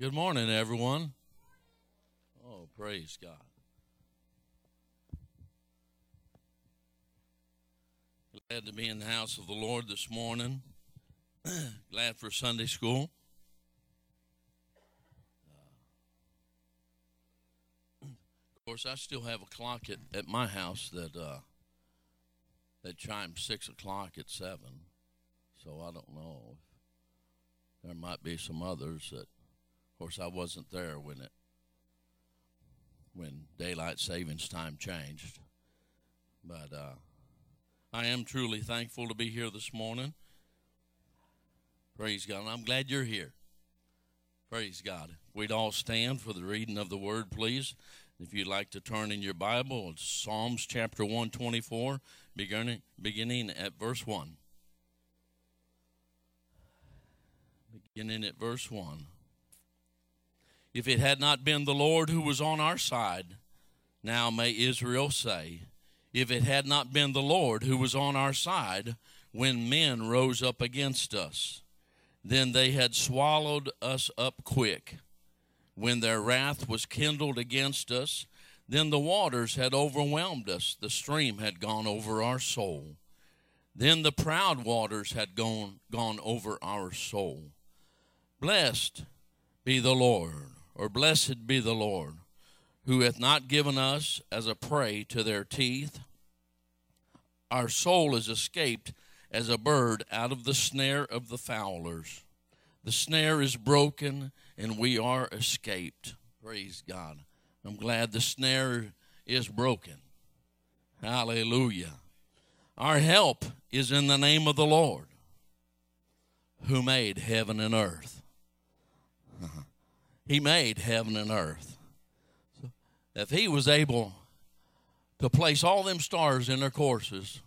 Good morning, everyone. Oh, praise God. Glad to be in the house of the Lord this morning. Glad for Sunday school. of course, I still have a clock at, at my house that uh, that chimes six o'clock at seven. So I don't know. There might be some others that of course, I wasn't there when it when daylight savings time changed, but uh, I am truly thankful to be here this morning. Praise God! And I'm glad you're here. Praise God. We'd all stand for the reading of the word, please. If you'd like to turn in your Bible, it's Psalms chapter 124, beginning, beginning at verse 1. Beginning at verse 1. If it had not been the Lord who was on our side, now may Israel say, if it had not been the Lord who was on our side when men rose up against us, then they had swallowed us up quick. When their wrath was kindled against us, then the waters had overwhelmed us, the stream had gone over our soul. Then the proud waters had gone, gone over our soul. Blessed be the Lord or blessed be the Lord, who hath not given us as a prey to their teeth. Our soul is escaped as a bird out of the snare of the fowlers. The snare is broken, and we are escaped. Praise God. I'm glad the snare is broken. Hallelujah. Our help is in the name of the Lord, who made heaven and earth. He made heaven and earth. So if he was able to place all them stars in their courses,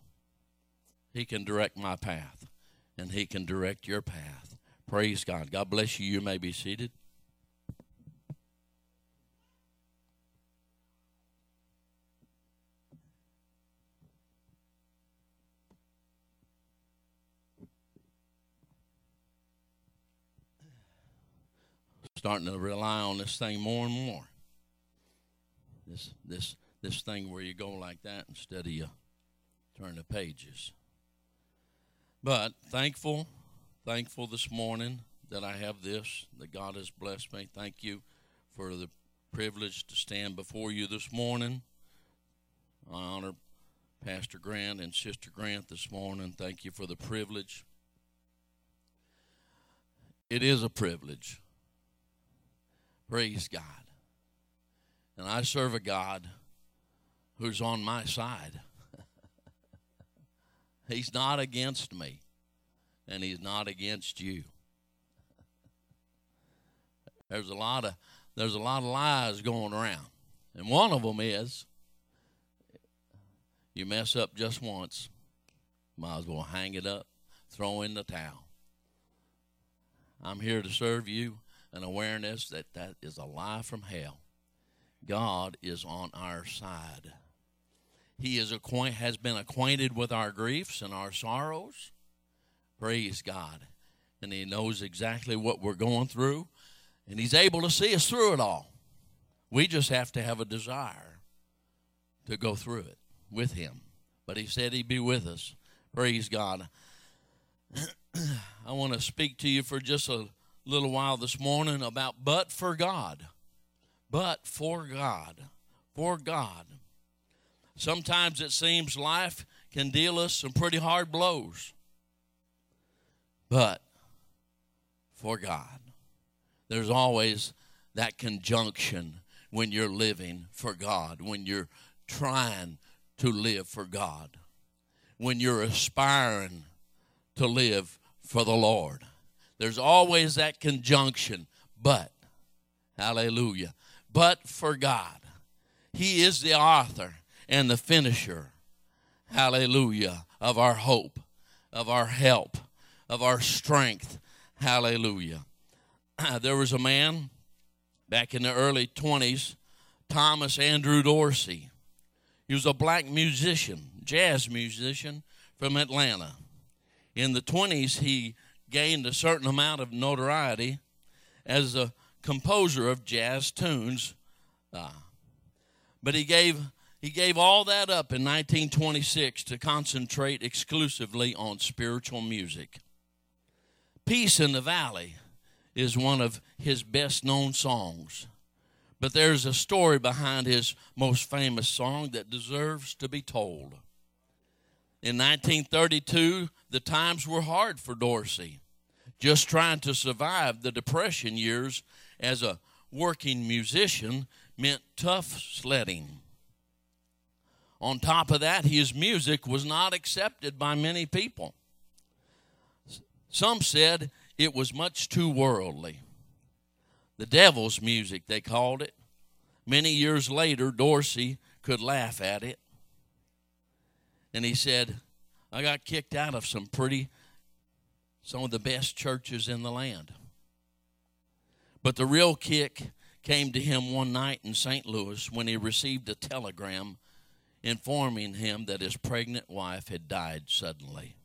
he can direct my path and he can direct your path. Praise God. God bless you. You may be seated. Starting to rely on this thing more and more. This this this thing where you go like that instead of you turn the pages. But thankful, thankful this morning that I have this, that God has blessed me. Thank you for the privilege to stand before you this morning. I honor Pastor Grant and Sister Grant this morning. Thank you for the privilege. It is a privilege Praise God. And I serve a God who's on my side. he's not against me, and He's not against you. There's a lot of there's a lot of lies going around, and one of them is you mess up just once, might as well hang it up, throw in the towel. I'm here to serve you an awareness that that is a lie from hell. God is on our side. He is acquaint, has been acquainted with our griefs and our sorrows. Praise God. And He knows exactly what we're going through, and He's able to see us through it all. We just have to have a desire to go through it with Him. But He said He'd be with us. Praise God. I want to speak to you for just a little while this morning about but for God. But for God. For God. Sometimes it seems life can deal us some pretty hard blows. But for God. There's always that conjunction when you're living for God, when you're trying to live for God, when you're aspiring to live for the Lord. There's always that conjunction, but, hallelujah, but for God. He is the author and the finisher, hallelujah, of our hope, of our help, of our strength, hallelujah. There was a man back in the early 20s, Thomas Andrew Dorsey. He was a black musician, jazz musician from Atlanta. In the 20s, he gained a certain amount of notoriety as a composer of jazz tunes. Uh, but he gave he gave all that up in 1926 to concentrate exclusively on spiritual music. Peace in the Valley is one of his best known songs. But there's a story behind his most famous song that deserves to be told. In 1932, the times were hard for Dorsey, just trying to survive the Depression years as a working musician meant tough sledding. On top of that, his music was not accepted by many people. Some said it was much too worldly. The devil's music, they called it. Many years later, Dorsey could laugh at it. And he said, I got kicked out of some pretty, some of the best churches in the land. But the real kick came to him one night in St. Louis when he received a telegram informing him that his pregnant wife had died suddenly.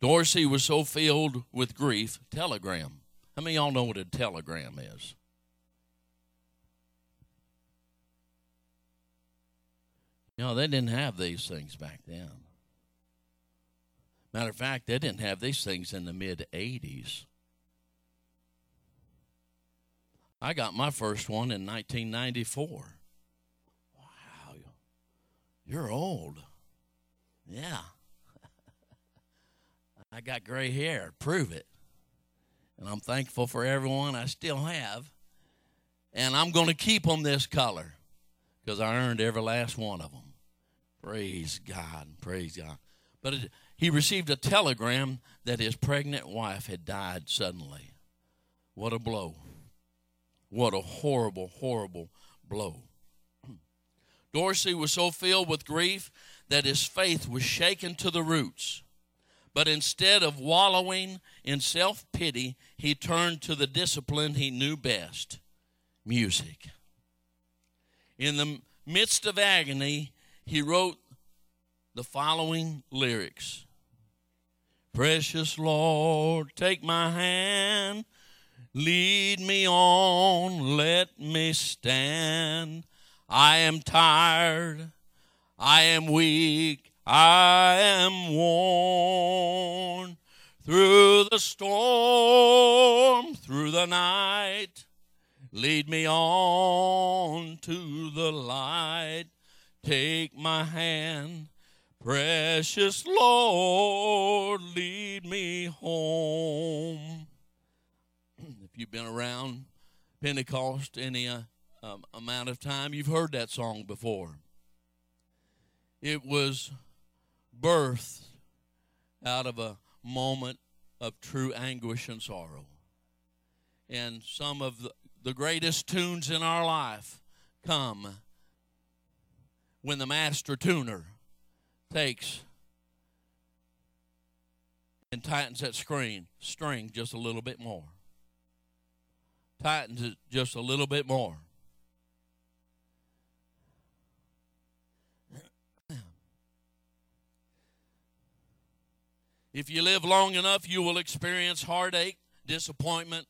Dorsey was so filled with grief, telegram. How many of y'all know what a telegram is? Know, they didn't have these things back then. Matter of fact, they didn't have these things in the mid 80s. I got my first one in 1994. Wow, you're old. Yeah. I got gray hair. Prove it. And I'm thankful for everyone I still have. And I'm going to keep them this color because I earned every last one of them. Praise God. Praise God. But it, he received a telegram that his pregnant wife had died suddenly. What a blow. What a horrible, horrible blow. Dorsey was so filled with grief that his faith was shaken to the roots. But instead of wallowing in self pity, he turned to the discipline he knew best music. In the midst of agony, he wrote the following lyrics Precious Lord, take my hand, lead me on, let me stand. I am tired, I am weak, I am worn. Through the storm, through the night, lead me on to the light. Take my hand, precious Lord, lead me home. if you've been around Pentecost any uh, um, amount of time, you've heard that song before. It was birthed out of a moment of true anguish and sorrow. And some of the, the greatest tunes in our life come when the master tuner takes and tightens that screen string just a little bit more. Tightens it just a little bit more. If you live long enough, you will experience heartache, disappointment,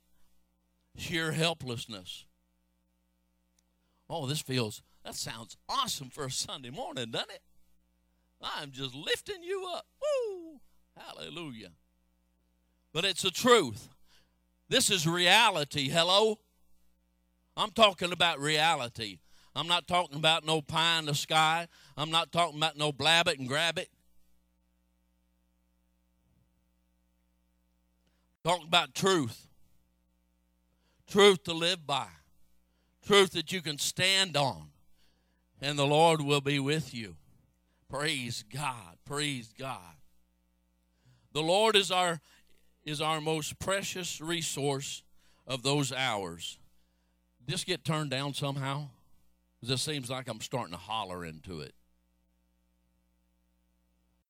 sheer helplessness. Oh, this feels that sounds awesome for a Sunday morning, doesn't it? I'm just lifting you up. Woo! Hallelujah. But it's the truth. This is reality. Hello? I'm talking about reality. I'm not talking about no pie in the sky. I'm not talking about no blab it and grab it. Talking about truth. Truth to live by. Truth that you can stand on and the Lord will be with you. Praise God. Praise God. The Lord is our is our most precious resource of those hours. This get turned down somehow? This seems like I'm starting to holler into it.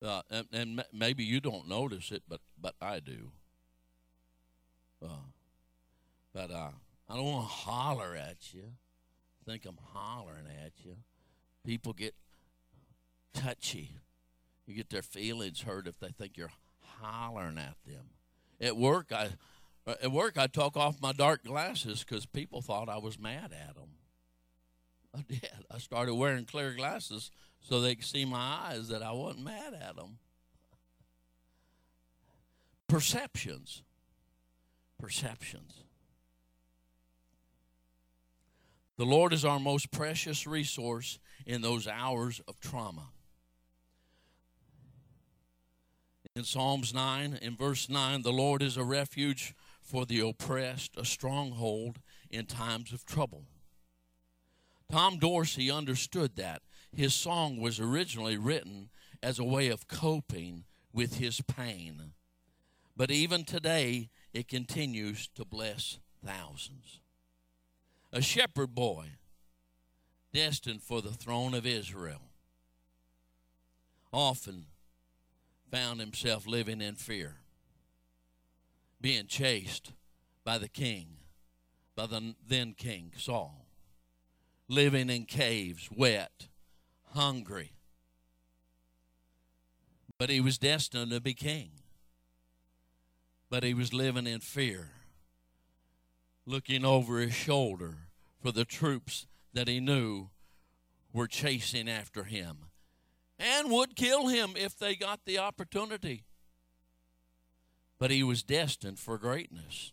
Uh, and, and, maybe you don't notice it, but but I do. Uh, but uh, I don't want to holler at you. Think I'm hollering at you people get touchy. You get their feelings hurt if they think you're hollering at them. At work, I uh, at work I took off my dark glasses because people thought I was mad at them. I did. I started wearing clear glasses so they could see my eyes that I wasn't mad at them. Perceptions. Perceptions. The Lord is our most precious resource in those hours of trauma. In Psalms 9, in verse 9, the Lord is a refuge for the oppressed, a stronghold in times of trouble. Tom Dorsey understood that. His song was originally written as a way of coping with his pain. But even today, it continues to bless thousands. A shepherd boy destined for the throne of Israel often found himself living in fear, being chased by the king, by the then king Saul, living in caves, wet, hungry. But he was destined to be king. But he was living in fear, looking over his shoulder for the troops that he knew were chasing after him and would kill him if they got the opportunity. But he was destined for greatness.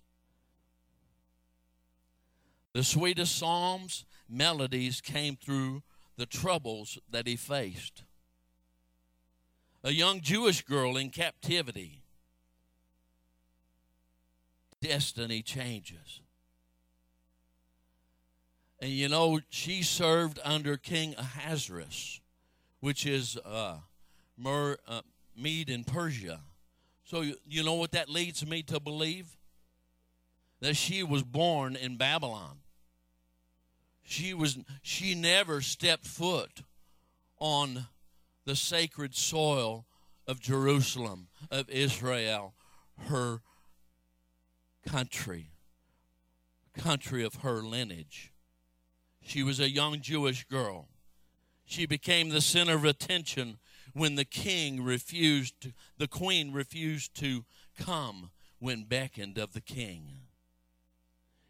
The sweetest psalms, melodies came through the troubles that he faced. A young Jewish girl in captivity. Destiny changes. And you know, she served under King Ahasuerus, which is uh, Mer, uh, Mede in Persia. So, you, you know what that leads me to believe? That she was born in Babylon. She, was, she never stepped foot on the sacred soil of Jerusalem, of Israel, her country, country of her lineage. She was a young Jewish girl. She became the center of attention when the king refused, the queen refused to come when beckoned of the king.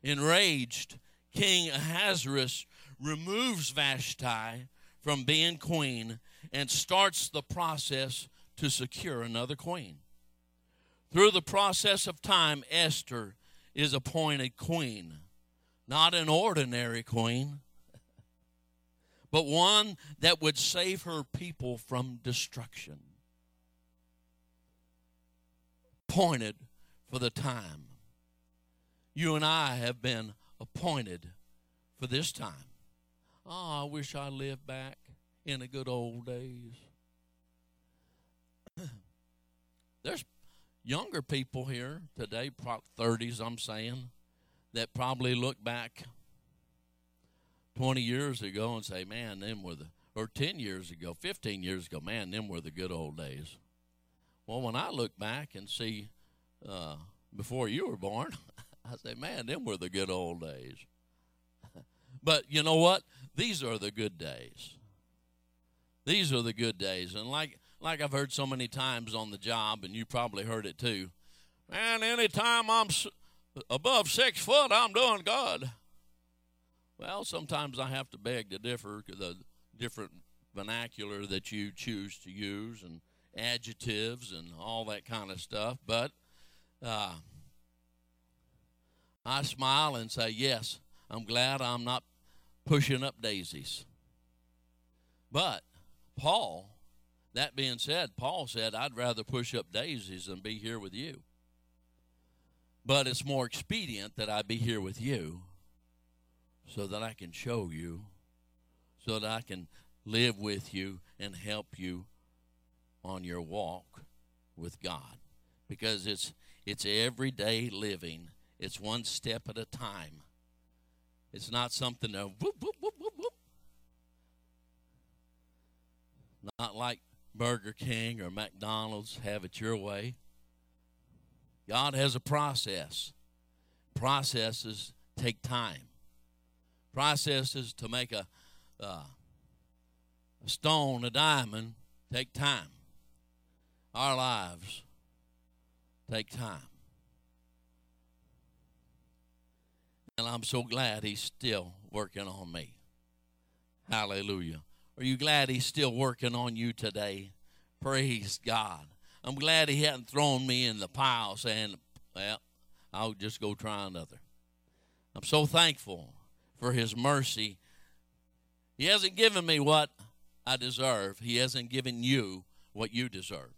Enraged, King Ahasuerus removes Vashti from being queen and starts the process to secure another queen. Through the process of time, Esther is appointed queen, not an ordinary queen, but one that would save her people from destruction. Appointed for the time. You and I have been appointed for this time. Oh, I wish I lived back in the good old days. There's younger people here today, 30s, I'm saying, that probably look back 20 years ago and say, man, them were the, or 10 years ago, 15 years ago, man, them were the good old days. Well, when I look back and see uh, before you were born, I say, man, them were the good old days. but you know what? These are the good days. These are the good days. And like, like I've heard so many times on the job, and you probably heard it too, man, anytime I'm above six foot, I'm doing good. Well, sometimes I have to beg to differ the different vernacular that you choose to use and adjectives and all that kind of stuff. But uh, I smile and say, Yes, I'm glad I'm not pushing up daisies. But Paul, that being said, Paul said, I'd rather push up daisies than be here with you. But it's more expedient that I be here with you so that I can show you, so that I can live with you and help you on your walk with God. Because it's it's everyday living. It's one step at a time. It's not something to whoop, whoop, whoop, whoop, whoop. Not like Burger King or McDonald's, have it your way. God has a process. Processes take time processes to make a, uh, a stone a diamond take time. Our lives take time. And I'm so glad he's still working on me. Hallelujah. Are you glad he's still working on you today? Praise God. I'm glad he hadn't thrown me in the pile saying, well, I'll just go try another. I'm so thankful for his mercy. He hasn't given me what I deserve, he hasn't given you what you deserve.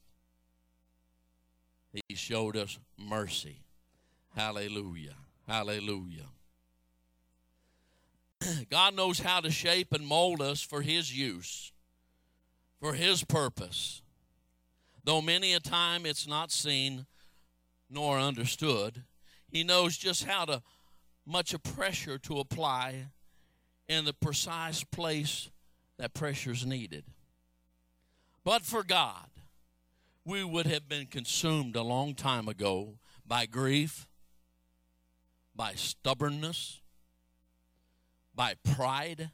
He showed us mercy. Hallelujah. Hallelujah. God knows how to shape and mold us for His use, for His purpose. Though many a time it's not seen nor understood, He knows just how to much pressure to apply in the precise place that pressure is needed. But for God, we would have been consumed a long time ago by grief, by stubbornness, by pride,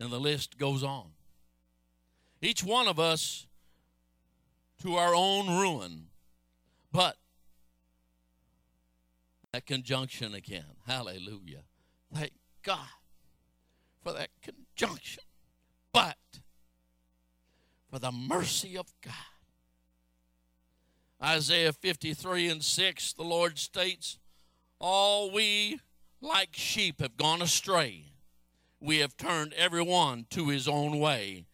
and the list goes on. Each one of us to our own ruin, but that conjunction again. Hallelujah. Thank God for that conjunction. But for the mercy of God. Isaiah 53 and 6, the Lord states, All we like sheep have gone astray. We have turned every one to his own way,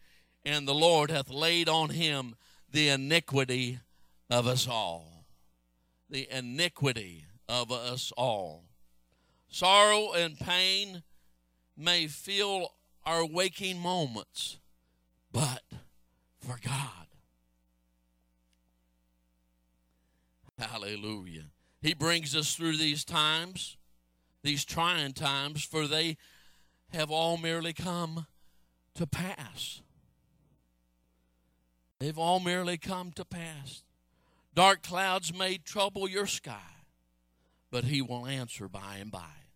and the Lord hath laid on him the iniquity of us all. The iniquity of us all. Sorrow and pain may fill our waking moments, but for God. Hallelujah. He brings us through these times, these trying times, for they have all merely come to pass. They've all merely come to pass. Dark clouds may trouble your sky, but He will answer by and by.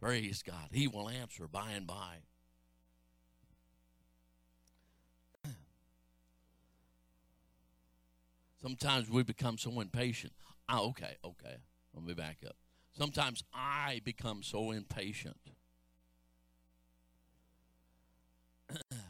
Praise God. He will answer by and by. Sometimes we become so impatient. Oh, okay, okay. Let me back up. Sometimes I become so impatient.